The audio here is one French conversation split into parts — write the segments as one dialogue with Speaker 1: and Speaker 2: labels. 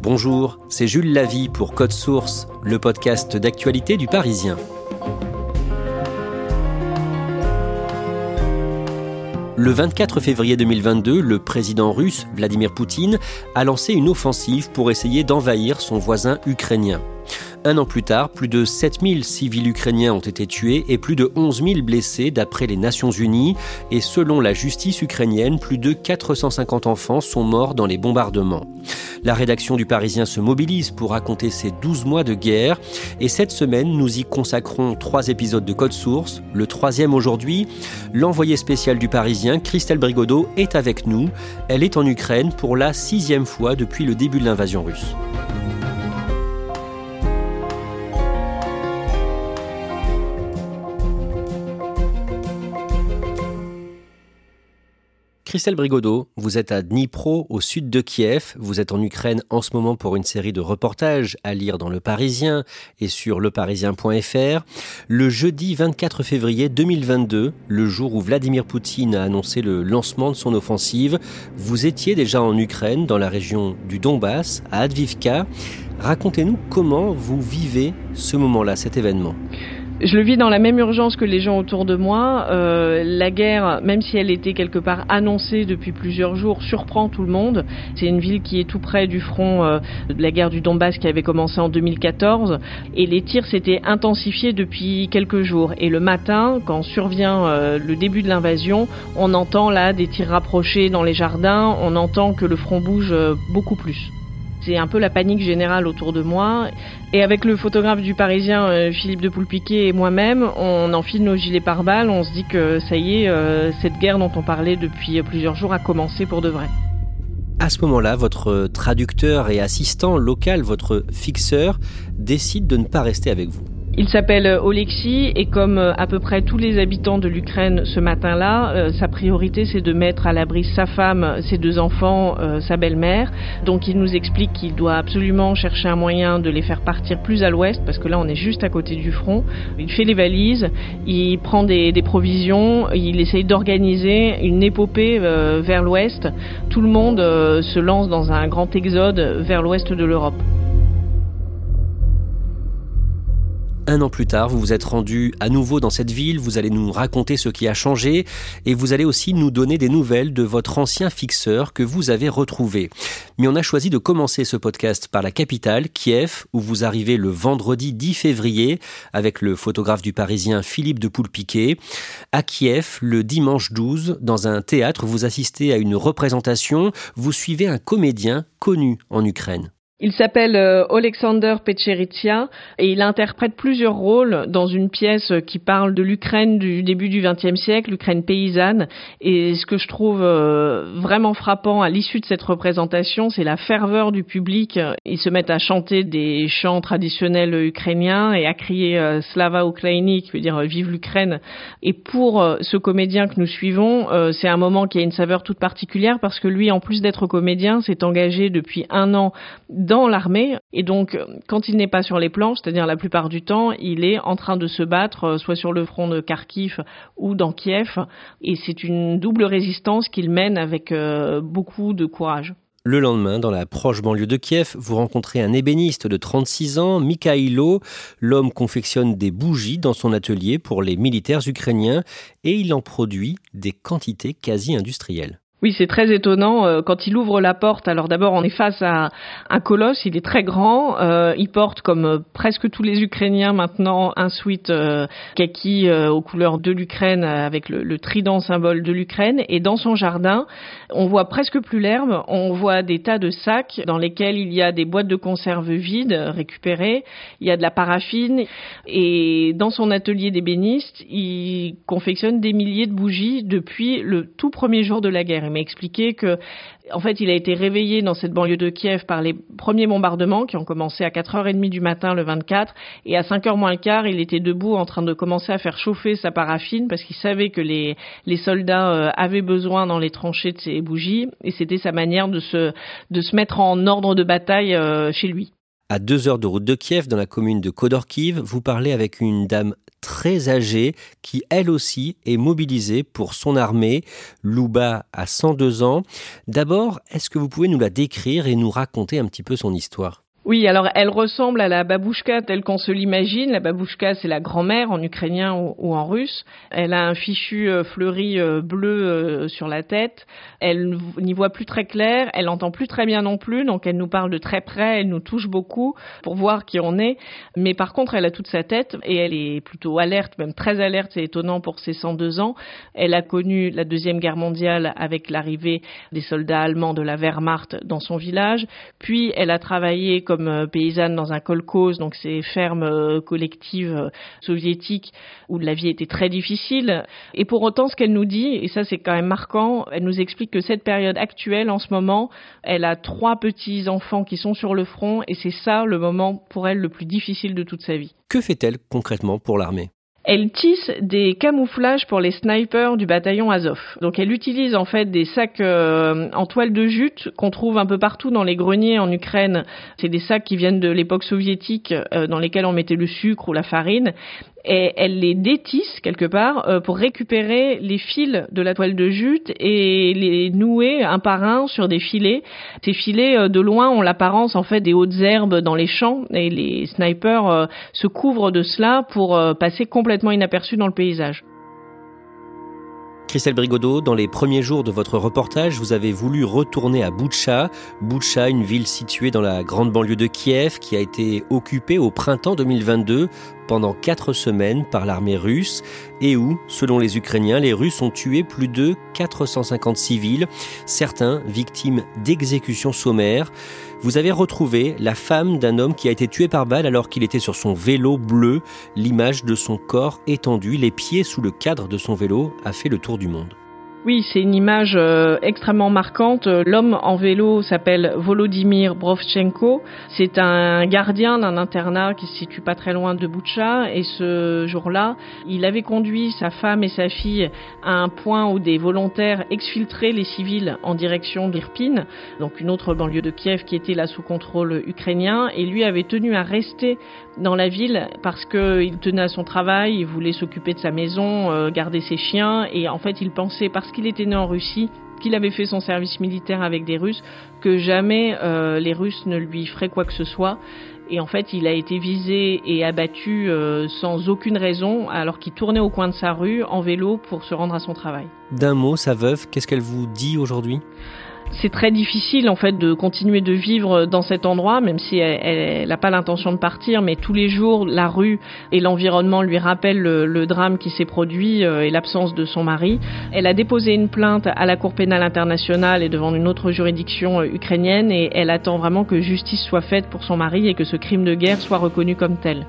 Speaker 1: Bonjour, c'est Jules Lavie pour Code Source, le podcast d'actualité du Parisien. Le 24 février 2022, le président russe Vladimir Poutine a lancé une offensive pour essayer d'envahir son voisin ukrainien. Un an plus tard, plus de 7000 civils ukrainiens ont été tués et plus de 11 000 blessés d'après les Nations Unies. Et selon la justice ukrainienne, plus de 450 enfants sont morts dans les bombardements. La rédaction du Parisien se mobilise pour raconter ces 12 mois de guerre. Et cette semaine, nous y consacrons trois épisodes de Code Source. Le troisième aujourd'hui, l'envoyé spécial du Parisien, Christelle Brigodeau, est avec nous. Elle est en Ukraine pour la sixième fois depuis le début de l'invasion russe. Christelle Brigodeau, vous êtes à Dnipro, au sud de Kiev. Vous êtes en Ukraine en ce moment pour une série de reportages à lire dans Le Parisien et sur leparisien.fr. Le jeudi 24 février 2022, le jour où Vladimir Poutine a annoncé le lancement de son offensive, vous étiez déjà en Ukraine, dans la région du Donbass, à Advivka. Racontez-nous comment vous vivez ce moment-là, cet événement.
Speaker 2: Je le vis dans la même urgence que les gens autour de moi. Euh, la guerre, même si elle était quelque part annoncée depuis plusieurs jours, surprend tout le monde. C'est une ville qui est tout près du front euh, de la guerre du Donbass qui avait commencé en 2014. Et les tirs s'étaient intensifiés depuis quelques jours. Et le matin, quand survient euh, le début de l'invasion, on entend là des tirs rapprochés dans les jardins. On entend que le front bouge beaucoup plus. C'est un peu la panique générale autour de moi. Et avec le photographe du Parisien, euh, Philippe de Poulpiquet et moi-même, on enfile nos gilets pare-balles. On se dit que ça y est, euh, cette guerre dont on parlait depuis plusieurs jours a commencé pour de vrai.
Speaker 1: À ce moment-là, votre traducteur et assistant local, votre fixeur, décide de ne pas rester avec vous.
Speaker 2: Il s'appelle Oleksiy et comme euh, à peu près tous les habitants de l'Ukraine ce matin-là, euh, sa priorité c'est de mettre à l'abri sa femme, ses deux enfants, euh, sa belle-mère. Donc il nous explique qu'il doit absolument chercher un moyen de les faire partir plus à l'ouest parce que là on est juste à côté du front. Il fait les valises, il prend des provisions, il essaye d'organiser une épopée vers l'ouest. Tout le monde se lance dans un grand exode vers l'ouest de l'Europe.
Speaker 1: Un an plus tard, vous vous êtes rendu à nouveau dans cette ville, vous allez nous raconter ce qui a changé et vous allez aussi nous donner des nouvelles de votre ancien fixeur que vous avez retrouvé. Mais on a choisi de commencer ce podcast par la capitale, Kiev, où vous arrivez le vendredi 10 février avec le photographe du Parisien Philippe de Poulpiquet. À Kiev, le dimanche 12, dans un théâtre, vous assistez à une représentation, vous suivez un comédien connu en Ukraine.
Speaker 2: Il s'appelle euh, Alexander Pecheritsia et il interprète plusieurs rôles dans une pièce qui parle de l'Ukraine du début du XXe siècle, l'Ukraine paysanne. Et ce que je trouve euh, vraiment frappant à l'issue de cette représentation, c'est la ferveur du public. Ils se mettent à chanter des chants traditionnels ukrainiens et à crier euh, Slava Ukraini, qui veut dire Vive l'Ukraine. Et pour ce comédien que nous suivons, c'est un moment qui a une saveur toute particulière parce que lui, en plus d'être comédien, s'est engagé depuis un an dans l'armée. Et donc, quand il n'est pas sur les planches, c'est-à-dire la plupart du temps, il est en train de se battre, euh, soit sur le front de Kharkiv ou dans Kiev. Et c'est une double résistance qu'il mène avec euh, beaucoup de courage.
Speaker 1: Le lendemain, dans la proche banlieue de Kiev, vous rencontrez un ébéniste de 36 ans, Mikhailo. L'homme confectionne des bougies dans son atelier pour les militaires ukrainiens et il en produit des quantités quasi industrielles.
Speaker 2: Oui, c'est très étonnant. Euh, quand il ouvre la porte, alors d'abord on est face à un colosse, il est très grand, euh, il porte comme euh, presque tous les Ukrainiens maintenant un sweat kaki aux couleurs de l'Ukraine avec le, trident symbole de l'Ukraine. Et dans son jardin, on voit presque plus l'herbe, on voit des tas de sacs dans lesquels il y a des boîtes de conserve vides récupérées, il y a de la paraffine. Et dans son atelier d'ébéniste, il confectionne des milliers de bougies depuis le tout premier jour de la guerre. Il m'a expliqué que, en fait, il a été réveillé dans cette banlieue de Kiev par les premiers bombardements qui ont commencé à 4h30 du matin le 24 et à 5h moins le quart, il était debout en train de commencer à faire chauffer sa paraffine parce qu'il savait que les, les soldats euh, avaient besoin dans les tranchées de ces bougies et c'était sa manière de se, de se mettre en ordre de bataille euh, chez lui.
Speaker 1: À deux heures de route de Kiev, dans la commune de Kodorkiv, vous parlez avec une dame très âgée qui, elle aussi, est mobilisée pour son armée. Louba a 102 ans. D'abord, est-ce que vous pouvez nous la décrire et nous raconter un petit peu son histoire?
Speaker 2: Oui, alors elle ressemble à la babouchka telle qu'on se l'imagine. La babouchka, c'est la grand-mère en ukrainien ou, en russe. Elle a un fichu euh, fleuri euh, bleu euh, sur la tête. Elle n'y voit plus très clair. Elle entend plus très bien non plus. Donc elle nous parle de très près. Elle nous touche beaucoup pour voir qui on est. Mais par contre, elle a toute sa tête et elle est plutôt alerte, même très alerte. C'est étonnant pour ses 102 ans. Elle a connu la deuxième guerre mondiale avec l'arrivée des soldats allemands de la Wehrmacht dans son village. Puis elle a travaillé comme euh, paysanne dans un kolkhoz, donc ces fermes euh, collectives euh, soviétiques où la vie était très difficile. Et pour autant, ce qu'elle nous dit, et ça c'est quand même marquant, elle nous explique que cette période actuelle, en ce moment, elle a trois petits enfants qui sont sur le front, et c'est ça le moment pour elle le plus difficile de toute sa vie.
Speaker 1: Que fait-elle concrètement pour l'armée?
Speaker 2: Elle tisse des camouflages pour les snipers du bataillon Azov. Donc elle utilise en fait des sacs euh, en toile de jute qu'on trouve un peu partout dans les greniers en Ukraine. C'est des sacs qui viennent de l'époque soviétique euh, dans lesquels on mettait le sucre ou la farine et elle les détisse quelque part euh, pour récupérer les fils de la toile de jute et les nouer un par un sur des filets. Ces filets euh, de loin ont l'apparence en fait des hautes herbes dans les champs et les snipers euh, se couvrent de cela pour passer complètement inaperçus dans le paysage.
Speaker 1: Christelle Brigodeau, dans les premiers jours de votre reportage, vous avez voulu retourner à Boutcha. Boutcha, une ville située dans la grande banlieue de Kiev qui a été occupée au printemps 2022 pendant quatre semaines par l'armée russe et où, selon les Ukrainiens, les Russes ont tué plus de 450 civils, certains victimes d'exécutions sommaires. Vous avez retrouvé la femme d'un homme qui a été tué par balle alors qu'il était sur son vélo bleu. L'image de son corps étendu, les pieds sous le cadre de son vélo, a fait le tour du monde.
Speaker 2: Oui, c'est une image euh, extrêmement marquante. L'homme en vélo s'appelle Volodymyr Brovchenko. C'est un gardien d'un internat qui se situe pas très loin de Boutcha. Et ce jour-là, il avait conduit sa femme et sa fille à un point où des volontaires exfiltraient les civils en direction d'Irpin, donc une autre banlieue de Kiev qui était là sous contrôle ukrainien. Et lui avait tenu à rester dans la ville parce qu'il tenait à son travail, il voulait s'occuper de sa maison, euh, garder ses chiens. Et en fait, il pensait parce qu'il était né en Russie, qu'il avait fait son service militaire avec des Russes, que jamais euh, les Russes ne lui feraient quoi que ce soit. Et en fait, il a été visé et abattu euh, sans aucune raison, alors qu'il tournait au coin de sa rue en vélo pour se rendre à son travail.
Speaker 1: D'un mot, sa veuve, qu'est-ce qu'elle vous dit aujourd'hui?
Speaker 2: C'est très difficile en fait de continuer de vivre dans cet endroit, même si elle n'a pas l'intention de partir, mais tous les jours la rue et l'environnement lui rappellent le, drame qui s'est produit euh, et l'absence de son mari. Elle a déposé une plainte à la Cour pénale internationale et devant une autre juridiction euh, ukrainienne et elle attend vraiment que justice soit faite pour son mari et que ce crime de guerre soit reconnu comme tel.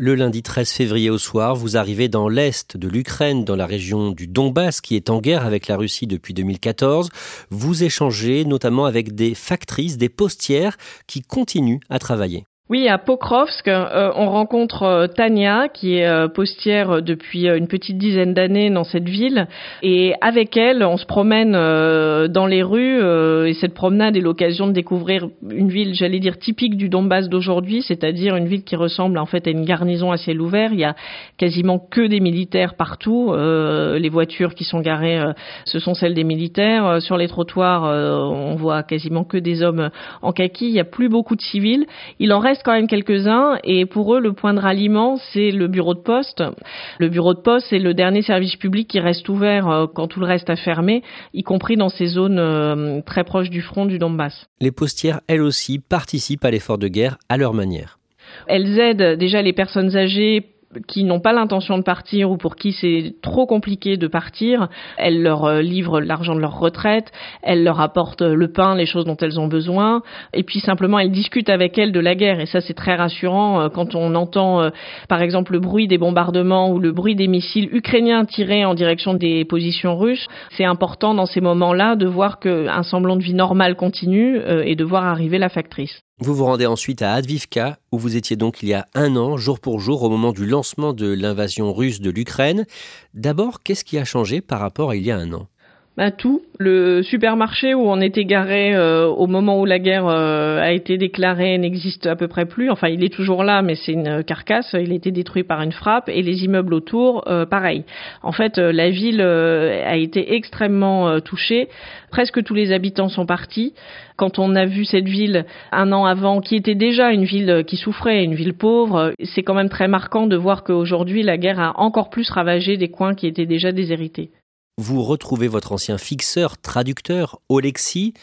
Speaker 1: Le lundi 13 février au soir, vous arrivez dans l'est de l'Ukraine, dans la région du Donbass, qui est en guerre avec la Russie depuis 2014. Vous échangez notamment avec des factrices, des postières qui continuent à travailler.
Speaker 2: Oui, à Pokrovsk, euh, on rencontre euh, Tania, qui est euh, postière depuis une petite dizaine d'années dans cette ville. Et avec elle, on se promène dans les rues. et cette promenade est l'occasion de découvrir une ville, j'allais dire, typique du Donbass d'aujourd'hui, c'est-à-dire une ville qui ressemble en fait à une garnison à ciel ouvert. Il y a quasiment que des militaires partout. les voitures qui sont garées, ce sont celles des militaires. Sur les trottoirs, on voit quasiment que des hommes en kaki. Il n'y a plus beaucoup de civils. Il en reste quand même quelques-uns et pour eux, le point de ralliement, c'est le bureau de poste. Le bureau de poste, c'est le dernier service public qui reste ouvert euh, quand tout le reste a fermé, y compris dans ces zones euh, très proches du front du Donbass.
Speaker 1: Les postières, elles aussi, participent à l'effort de guerre à leur manière.
Speaker 2: Elles aident déjà les personnes âgées qui n'ont pas l'intention de partir ou pour qui c'est trop compliqué de partir, elles leur euh, livrent l'argent de leur retraite, elles leur apportent le pain, les choses dont elles ont besoin, et puis simplement elles discutent avec elles de la guerre. Et ça c'est très rassurant euh, quand on entend euh, par exemple le bruit des bombardements ou le bruit des missiles ukrainiens tirés en direction des positions russes. C'est important dans ces moments-là de voir qu'un semblant de vie normale continue et de voir arriver la factrice.
Speaker 1: Vous vous rendez ensuite à Advivka, où vous étiez donc il y a un an, jour pour jour, au moment du lancement de l'invasion russe de l'Ukraine. D'abord, qu'est-ce qui a changé par rapport à il y a un an?
Speaker 2: Bah, tout. Le supermarché où on était garé euh, au moment où la guerre euh, a été déclarée n'existe à peu près plus. Enfin, il est toujours là, mais c'est une carcasse. Il a été détruit par une frappe. Et les immeubles autour, euh, pareil. En fait, la ville a été extrêmement touchée. Presque tous les habitants sont partis. Quand on a vu cette ville un an avant, qui était déjà une ville qui souffrait, une ville pauvre, c'est quand même très marquant de voir qu'aujourd'hui, la guerre a encore plus ravagé des coins qui étaient déjà déshérités
Speaker 1: vous retrouvez votre ancien fixeur, traducteur, Olexi.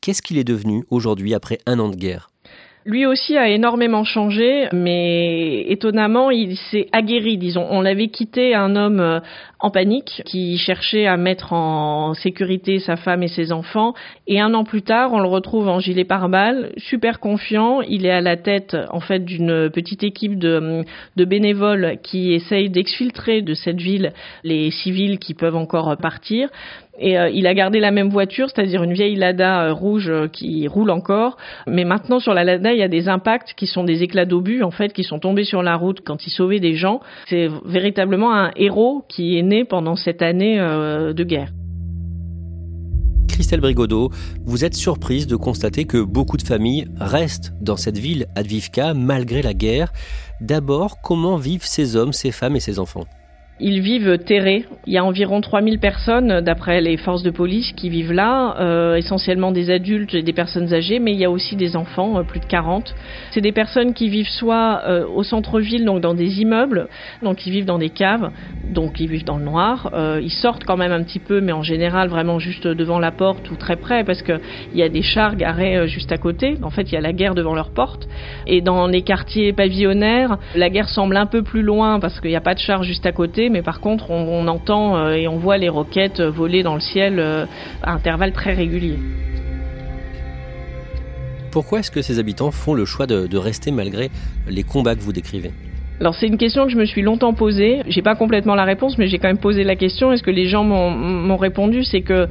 Speaker 1: Qu'est-ce qu'il est devenu aujourd'hui après un an de guerre?
Speaker 2: Lui aussi a énormément changé, mais étonnamment, il s'est aguerri, disons. On l'avait quitté un homme euh, en panique qui cherchait à mettre en sécurité sa femme et ses enfants. Et un an plus tard, on le retrouve en gilet pare-balles, super confiant. Il est à la tête, en fait, d'une petite équipe de, de bénévoles qui essayent d'exfiltrer de cette ville les civils qui peuvent encore partir. Et euh, il a gardé la même voiture, c'est-à-dire une vieille Lada euh, rouge euh, qui roule encore. Mais maintenant, sur la Lada, il y a des impacts qui sont des éclats d'obus, en fait, qui sont tombés sur la route quand il sauvait des gens. C'est véritablement un héros qui est né pendant cette année de guerre.
Speaker 1: Christelle Brigodeau, vous êtes surprise de constater que beaucoup de familles restent dans cette ville, Advivka, malgré la guerre. D'abord, comment vivent ces hommes, ces femmes et ces enfants?
Speaker 2: Ils vivent terrés. Il y a environ 3000 personnes, d'après les forces de police, qui vivent là, euh, essentiellement des adultes et des personnes âgées, mais il y a aussi des enfants, euh, plus de 40. C'est des personnes qui vivent soit euh, au centre-ville, donc dans des immeubles, donc ils vivent dans des caves, donc ils vivent dans le noir. ils sortent quand même un petit peu, mais en général vraiment juste devant la porte ou très près, parce qu'il y a des chars garés juste à côté. En fait, il y a la guerre devant leur porte. Et dans les quartiers pavillonnaires, la guerre semble un peu plus loin, parce qu'il n'y a pas de chars juste à côté mais par contre, on, entend euh, et on voit les roquettes voler dans le ciel euh, à intervalles très réguliers.
Speaker 1: Pourquoi est-ce que ces habitants font le choix de, rester malgré les combats que vous décrivez?
Speaker 2: Alors c'est une question que je me suis longtemps posée. J'ai pas complètement la réponse, mais j'ai quand même posé la question. Est-ce que les gens m'ont répondu? C'est que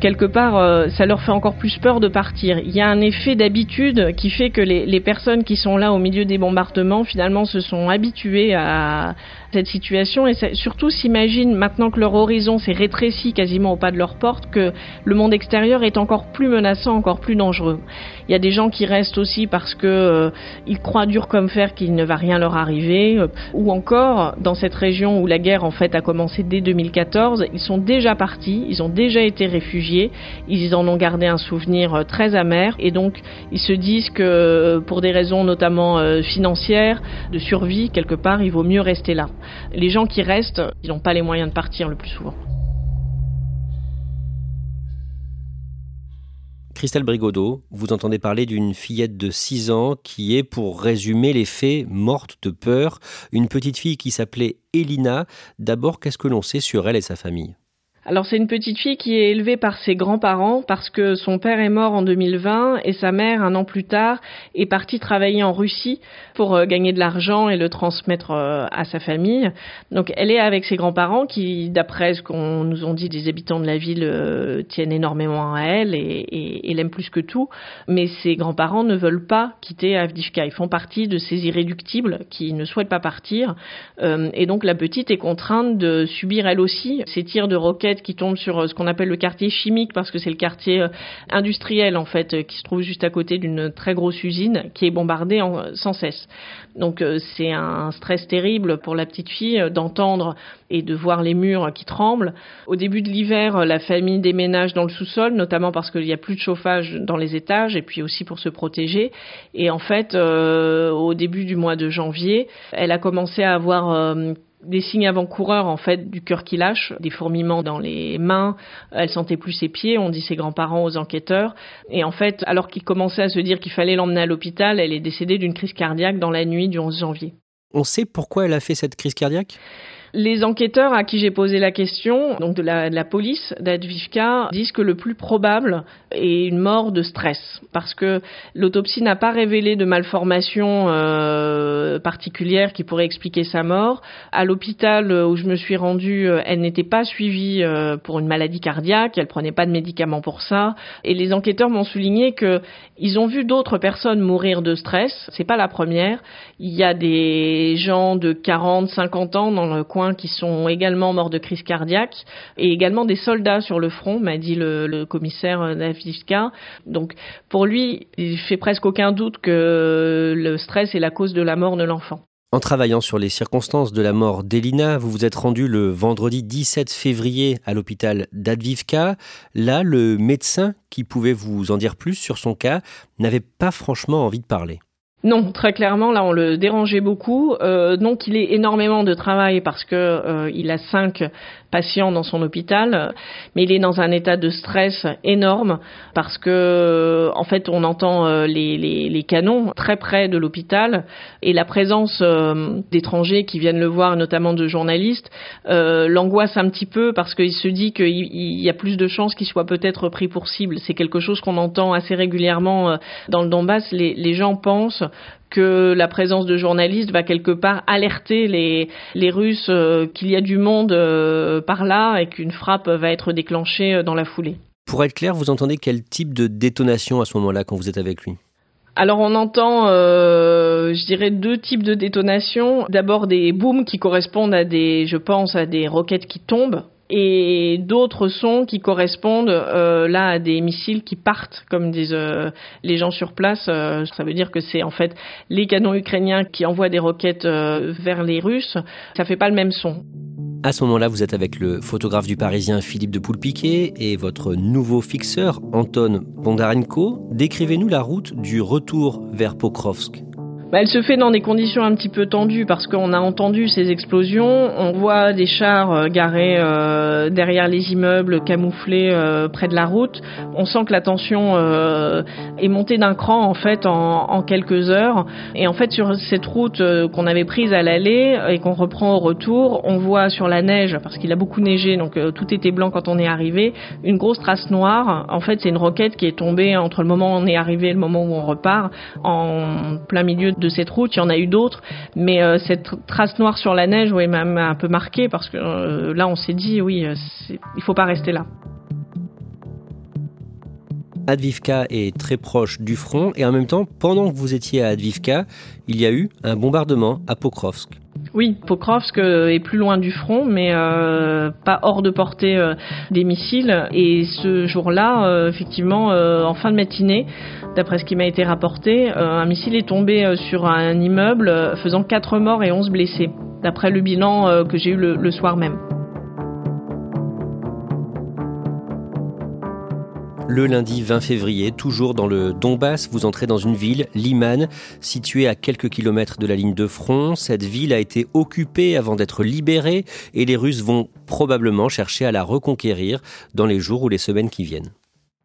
Speaker 2: quelque part, euh, ça leur fait encore plus peur de partir. Il y a un effet d'habitude qui fait que les, les, personnes qui sont là au milieu des bombardements, finalement, se sont habituées à, cette situation et surtout s'imaginent maintenant que leur horizon s'est rétréci quasiment au pas de leur porte que le monde extérieur est encore plus menaçant, encore plus dangereux. Il y a des gens qui restent aussi parce que euh, ils croient dur comme fer qu'il ne va rien leur arriver ou encore dans cette région où la guerre en fait a commencé dès 2014, ils sont déjà partis, ils ont déjà été réfugiés, ils en ont gardé un souvenir euh, très amer et donc ils se disent que pour des raisons notamment financières, de survie quelque part, il vaut mieux rester là. Les gens qui restent, ils n'ont pas les moyens de partir le plus souvent.
Speaker 1: Christelle Brigodeau, vous entendez parler d'une fillette de 6 ans qui est, pour résumer les faits, morte de peur. Une petite fille qui s'appelait Elina. D'abord, qu'est-ce que l'on sait sur elle et sa famille?
Speaker 2: Alors c'est une petite fille qui est élevée par ses grands-parents parce que son père est mort en 2020 et sa mère un an plus tard est partie travailler en Russie pour euh, gagner de l'argent et le transmettre euh, à sa famille. Donc elle est avec ses grands-parents qui, d'après ce qu'on nous ont dit des habitants de la ville, euh, tiennent énormément à elle et, et, l'aiment plus que tout. Mais ses grands-parents ne veulent pas quitter Avdivka. Ils font partie de ces irréductibles qui ne souhaitent pas partir. et donc la petite est contrainte de subir elle aussi ces tirs de roquettes qui tombe sur euh, ce qu'on appelle le quartier chimique parce que c'est le quartier euh, industriel en fait euh, qui se trouve juste à côté d'une très grosse usine qui est bombardée sans cesse. Donc c'est un stress terrible pour la petite fille d'entendre et de voir les murs qui tremblent. Au début de l'hiver, la famille déménage dans le sous-sol, notamment parce qu'il n'y a plus de chauffage dans les étages et puis aussi pour se protéger. Et en fait, au début du mois de janvier, elle a commencé à avoir des signes avant-coureurs en fait du cœur qui lâche, des fourmillements dans les mains, elle sentait plus ses pieds, on dit ses grands-parents aux enquêteurs et en fait alors qu'il commençait à se dire qu'il fallait l'emmener à l'hôpital, elle est décédée d'une crise cardiaque dans la nuit du 11 janvier.
Speaker 1: On sait pourquoi elle a fait cette crise cardiaque?
Speaker 2: Les enquêteurs à qui j'ai posé la question, donc de la, police d'Advivka, disent que le plus probable est une mort de stress, parce que l'autopsie n'a pas révélé de malformation euh, particulière qui pourrait expliquer sa mort. À l'hôpital où je me suis rendue, euh, elle n'était pas suivie euh, pour une maladie cardiaque, elle prenait pas de médicaments pour ça, et les enquêteurs m'ont souligné que ils ont vu d'autres personnes mourir de stress. C'est pas la première. Il y a des gens de 40, 50 ans dans le qui sont également morts de crise cardiaque et également des soldats sur le front, m'a dit le, commissaire Navivka. Donc pour lui, il fait presque aucun doute que le stress est la cause de la mort de l'enfant.
Speaker 1: En travaillant sur les circonstances de la mort d'Elina, vous vous êtes rendu le vendredi 17 février à l'hôpital d'Advivka. Là, le médecin qui pouvait vous en dire plus sur son cas n'avait pas franchement envie de parler.
Speaker 2: Non, très clairement, là, on le dérangeait beaucoup. Euh, donc, il est énormément de travail parce que euh, il a cinq patients dans son hôpital, mais il est dans un état de stress énorme parce que, en fait, on entend euh, les, les, les, canons très près de l'hôpital et la présence euh, d'étrangers qui viennent le voir, notamment de journalistes, euh, l'angoisse un petit peu parce qu'il se dit qu'il y a plus de chances qu'il soit peut-être pris pour cible. C'est quelque chose qu'on entend assez régulièrement dans le Donbass. Les, les gens pensent que la présence de journalistes va quelque part alerter les, les Russes euh, qu'il y a du monde euh, par là et qu'une frappe va être déclenchée euh, dans la foulée.
Speaker 1: Pour être clair, vous entendez quel type de détonation à ce moment-là quand vous êtes avec lui?
Speaker 2: Alors on entend, je dirais, deux types de détonations. D'abord des booms qui correspondent à des, je pense, à des roquettes qui tombent et d'autres sons qui correspondent euh, là à des missiles qui partent, comme disent euh, les gens sur place. Euh, ça veut dire que c'est en fait les canons ukrainiens qui envoient des roquettes vers les Russes. Ça fait pas le même son.
Speaker 1: À ce moment-là, vous êtes avec le photographe du Parisien Philippe de Poulpiquet et votre nouveau fixeur Anton Bondarenko. Décrivez-nous la route du retour vers Pokrovsk.
Speaker 2: Bah, elle se fait dans des conditions un petit peu tendues parce qu'on a entendu ces explosions. On voit des chars euh, garés euh, derrière les immeubles, camouflés euh, près de la route. On sent que la tension est montée d'un cran en fait en, en, quelques heures. Et en fait sur cette route qu'on avait prise à l'aller et qu'on reprend au retour, on voit sur la neige parce qu'il a beaucoup neigé, donc tout était blanc quand on est arrivé, une grosse trace noire. En fait, c'est une roquette qui est tombée entre le moment où on est arrivé et le moment où on repart en plein milieu de cette route, il y en a eu d'autres, mais euh, cette trace noire sur la neige, oui, m'a un peu marqué parce que euh, là, on s'est dit, oui, euh, il faut pas rester là.
Speaker 1: Advivka est très proche du front et en même temps, pendant que vous étiez à Advivka, il y a eu un bombardement à Pokrovsk.
Speaker 2: Oui, Pokrovsk est plus loin du front, mais pas hors de portée des missiles. Et ce jour-là, effectivement, en fin de matinée, D'après ce qui m'a été rapporté, euh, un missile est tombé euh, sur un immeuble euh, faisant 4 morts et 11 blessés, d'après le bilan que j'ai eu le, soir même.
Speaker 1: Le lundi 20 février, toujours dans le Donbass, vous entrez dans une ville, Liman, située à quelques kilomètres de la ligne de front. Cette ville a été occupée avant d'être libérée et les Russes vont probablement chercher à la reconquérir dans les jours ou les semaines qui viennent.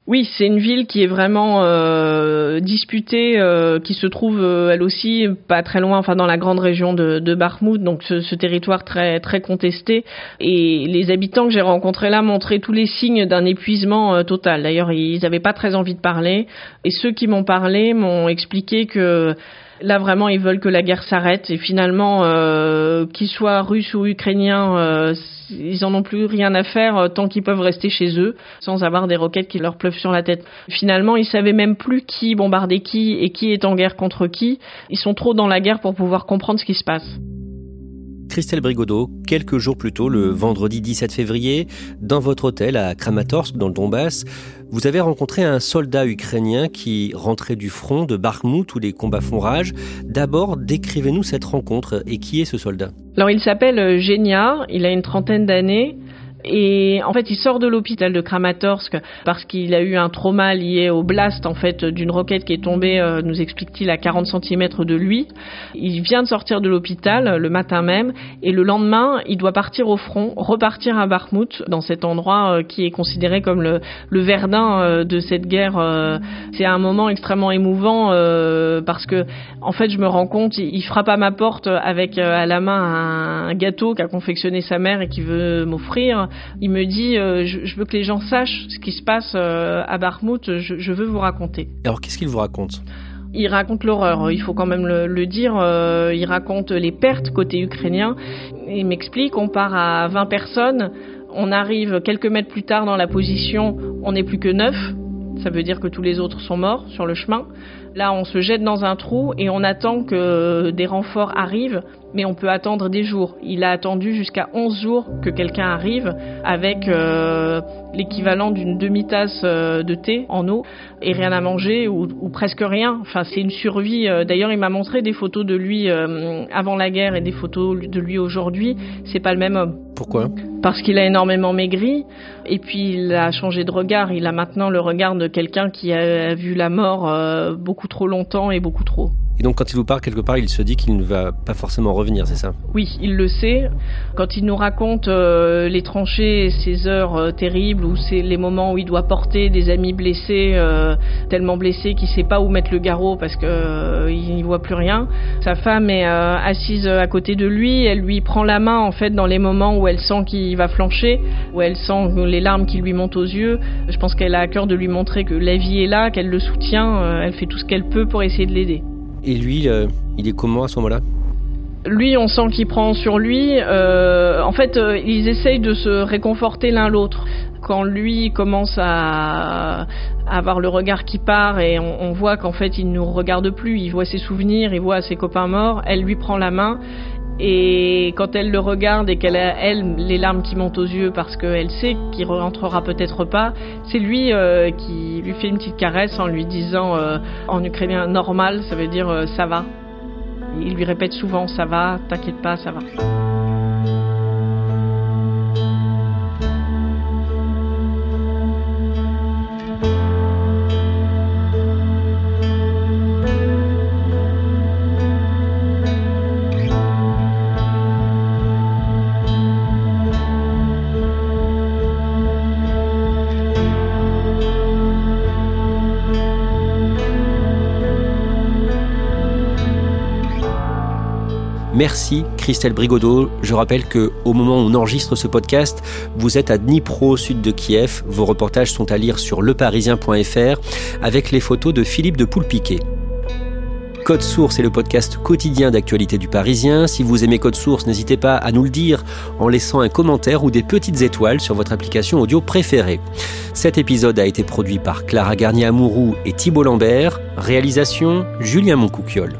Speaker 2: Oui, c'est une ville qui est vraiment euh, disputée, euh, qui se trouve euh, elle aussi pas très loin, enfin dans la grande région de, de donc ce, ce, territoire très très contesté. Et les habitants que j'ai rencontrés là montraient tous les signes d'un épuisement total. D'ailleurs, ils n'avaient pas très envie de parler. Et ceux qui m'ont parlé m'ont expliqué que Là, vraiment, ils veulent que la guerre s'arrête. Et finalement, euh, qu'ils soient russes ou ukrainiens, euh, ils en ont plus rien à faire euh, tant qu'ils peuvent rester chez eux, sans avoir des roquettes qui leur pleuvent sur la tête. Finalement, ils savaient même plus qui bombardait qui et qui est en guerre contre qui. Ils sont trop dans la guerre pour pouvoir comprendre ce qui se passe.
Speaker 1: Christelle Brigodeau, quelques jours plus tôt, le vendredi 17 février, dans votre hôtel à Kramatorsk, dans le Donbass, vous avez rencontré un soldat ukrainien qui rentrait du front de Bakhmut où les combats font rage. D'abord, décrivez-nous cette rencontre et qui est ce soldat?
Speaker 2: Alors il s'appelle Genia, il a une trentaine d'années. Et en fait, il sort de l'hôpital de Kramatorsk parce qu'il a eu un trauma lié au blast en fait d'une roquette qui est tombée, euh, nous explique-t-il, à 40 cm de lui. Il vient de sortir de l'hôpital le matin même et le lendemain, il doit partir au front, repartir à Bakhmut, dans cet endroit euh, qui est considéré comme le, le Verdun euh, de cette guerre. C'est un moment extrêmement émouvant parce que, en fait, je me rends compte, il, frappe à ma porte avec à la main un, un gâteau qu'a confectionné sa mère et qui veut m'offrir. Il me dit euh, je, veux que les gens sachent ce qui se passe euh, à Barmouth, je, veux vous raconter.
Speaker 1: Alors qu'est-ce qu'il vous raconte?
Speaker 2: Il raconte l'horreur, il faut quand même le, dire. Euh, il raconte les pertes côté ukrainien. Il m'explique, on part à 20 personnes, on arrive quelques mètres plus tard dans la position, on n'est plus que 9. Ça veut dire que tous les autres sont morts sur le chemin. Là, on se jette dans un trou et on attend que des renforts arrivent mais on peut attendre des jours. Il a attendu jusqu'à 11 jours que quelqu'un arrive avec euh, l'équivalent d'une demi-tasse euh, de thé en eau et rien à manger ou, presque rien. Enfin, c'est une survie. Euh, d'ailleurs, il m'a montré des photos de lui avant la guerre et des photos de lui aujourd'hui. C'est pas le même homme.
Speaker 1: Pourquoi?
Speaker 2: Parce qu'il a énormément maigri et puis il a changé de regard. Il a maintenant le regard de quelqu'un qui a vu la mort beaucoup trop longtemps et beaucoup trop.
Speaker 1: Et donc quand il vous parle quelque part, il se dit qu'il ne va pas forcément revenir, c'est ça?
Speaker 2: Oui, il le sait. Quand il nous raconte euh, les tranchées, ces heures euh, terribles, ou c'est les moments où il doit porter des amis blessés, euh, tellement blessés qu'il sait pas où mettre le garrot parce que il n'y voit plus rien. Sa femme est assise à côté de lui, elle lui prend la main en fait dans les moments où elle sent qu'il va flancher, où elle sent les larmes qui lui montent aux yeux. Je pense qu'elle a à cœur de lui montrer que la vie est là, qu'elle le soutient, elle fait tout ce qu'elle peut pour essayer de l'aider.
Speaker 1: Et lui, euh, il est comment à ce moment-là?
Speaker 2: Lui, on sent qu'il prend sur lui. Euh, en fait, euh, ils essayent de se réconforter l'un l'autre. Quand lui commence à, avoir le regard qui part et on, voit qu'en fait il ne nous regarde plus, il voit ses souvenirs, il voit ses copains morts, elle lui prend la main et quand elle le regarde et qu'elle a, elle, les larmes qui montent aux yeux parce qu'elle sait qu'il rentrera peut-être pas, c'est lui euh, qui lui fait une petite caresse en lui disant euh, en ukrainien normal, ça veut dire euh, ça va. Il lui répète souvent ça va, t'inquiète pas, ça va.
Speaker 1: Christelle Brigodeau. Je rappelle que au moment où on enregistre ce podcast, vous êtes à Dnipro, sud de Kiev. Vos reportages sont à lire sur leparisien.fr avec les photos de Philippe de Poulpiquet. Code Source est le podcast quotidien d'actualité du Parisien. Si vous aimez Code Source, n'hésitez pas à nous le dire en laissant un commentaire ou des petites étoiles sur votre application audio préférée. Cet épisode a été produit par Clara Garnier-Amouroux et Thibault Lambert. Réalisation Julien Moncouquiole.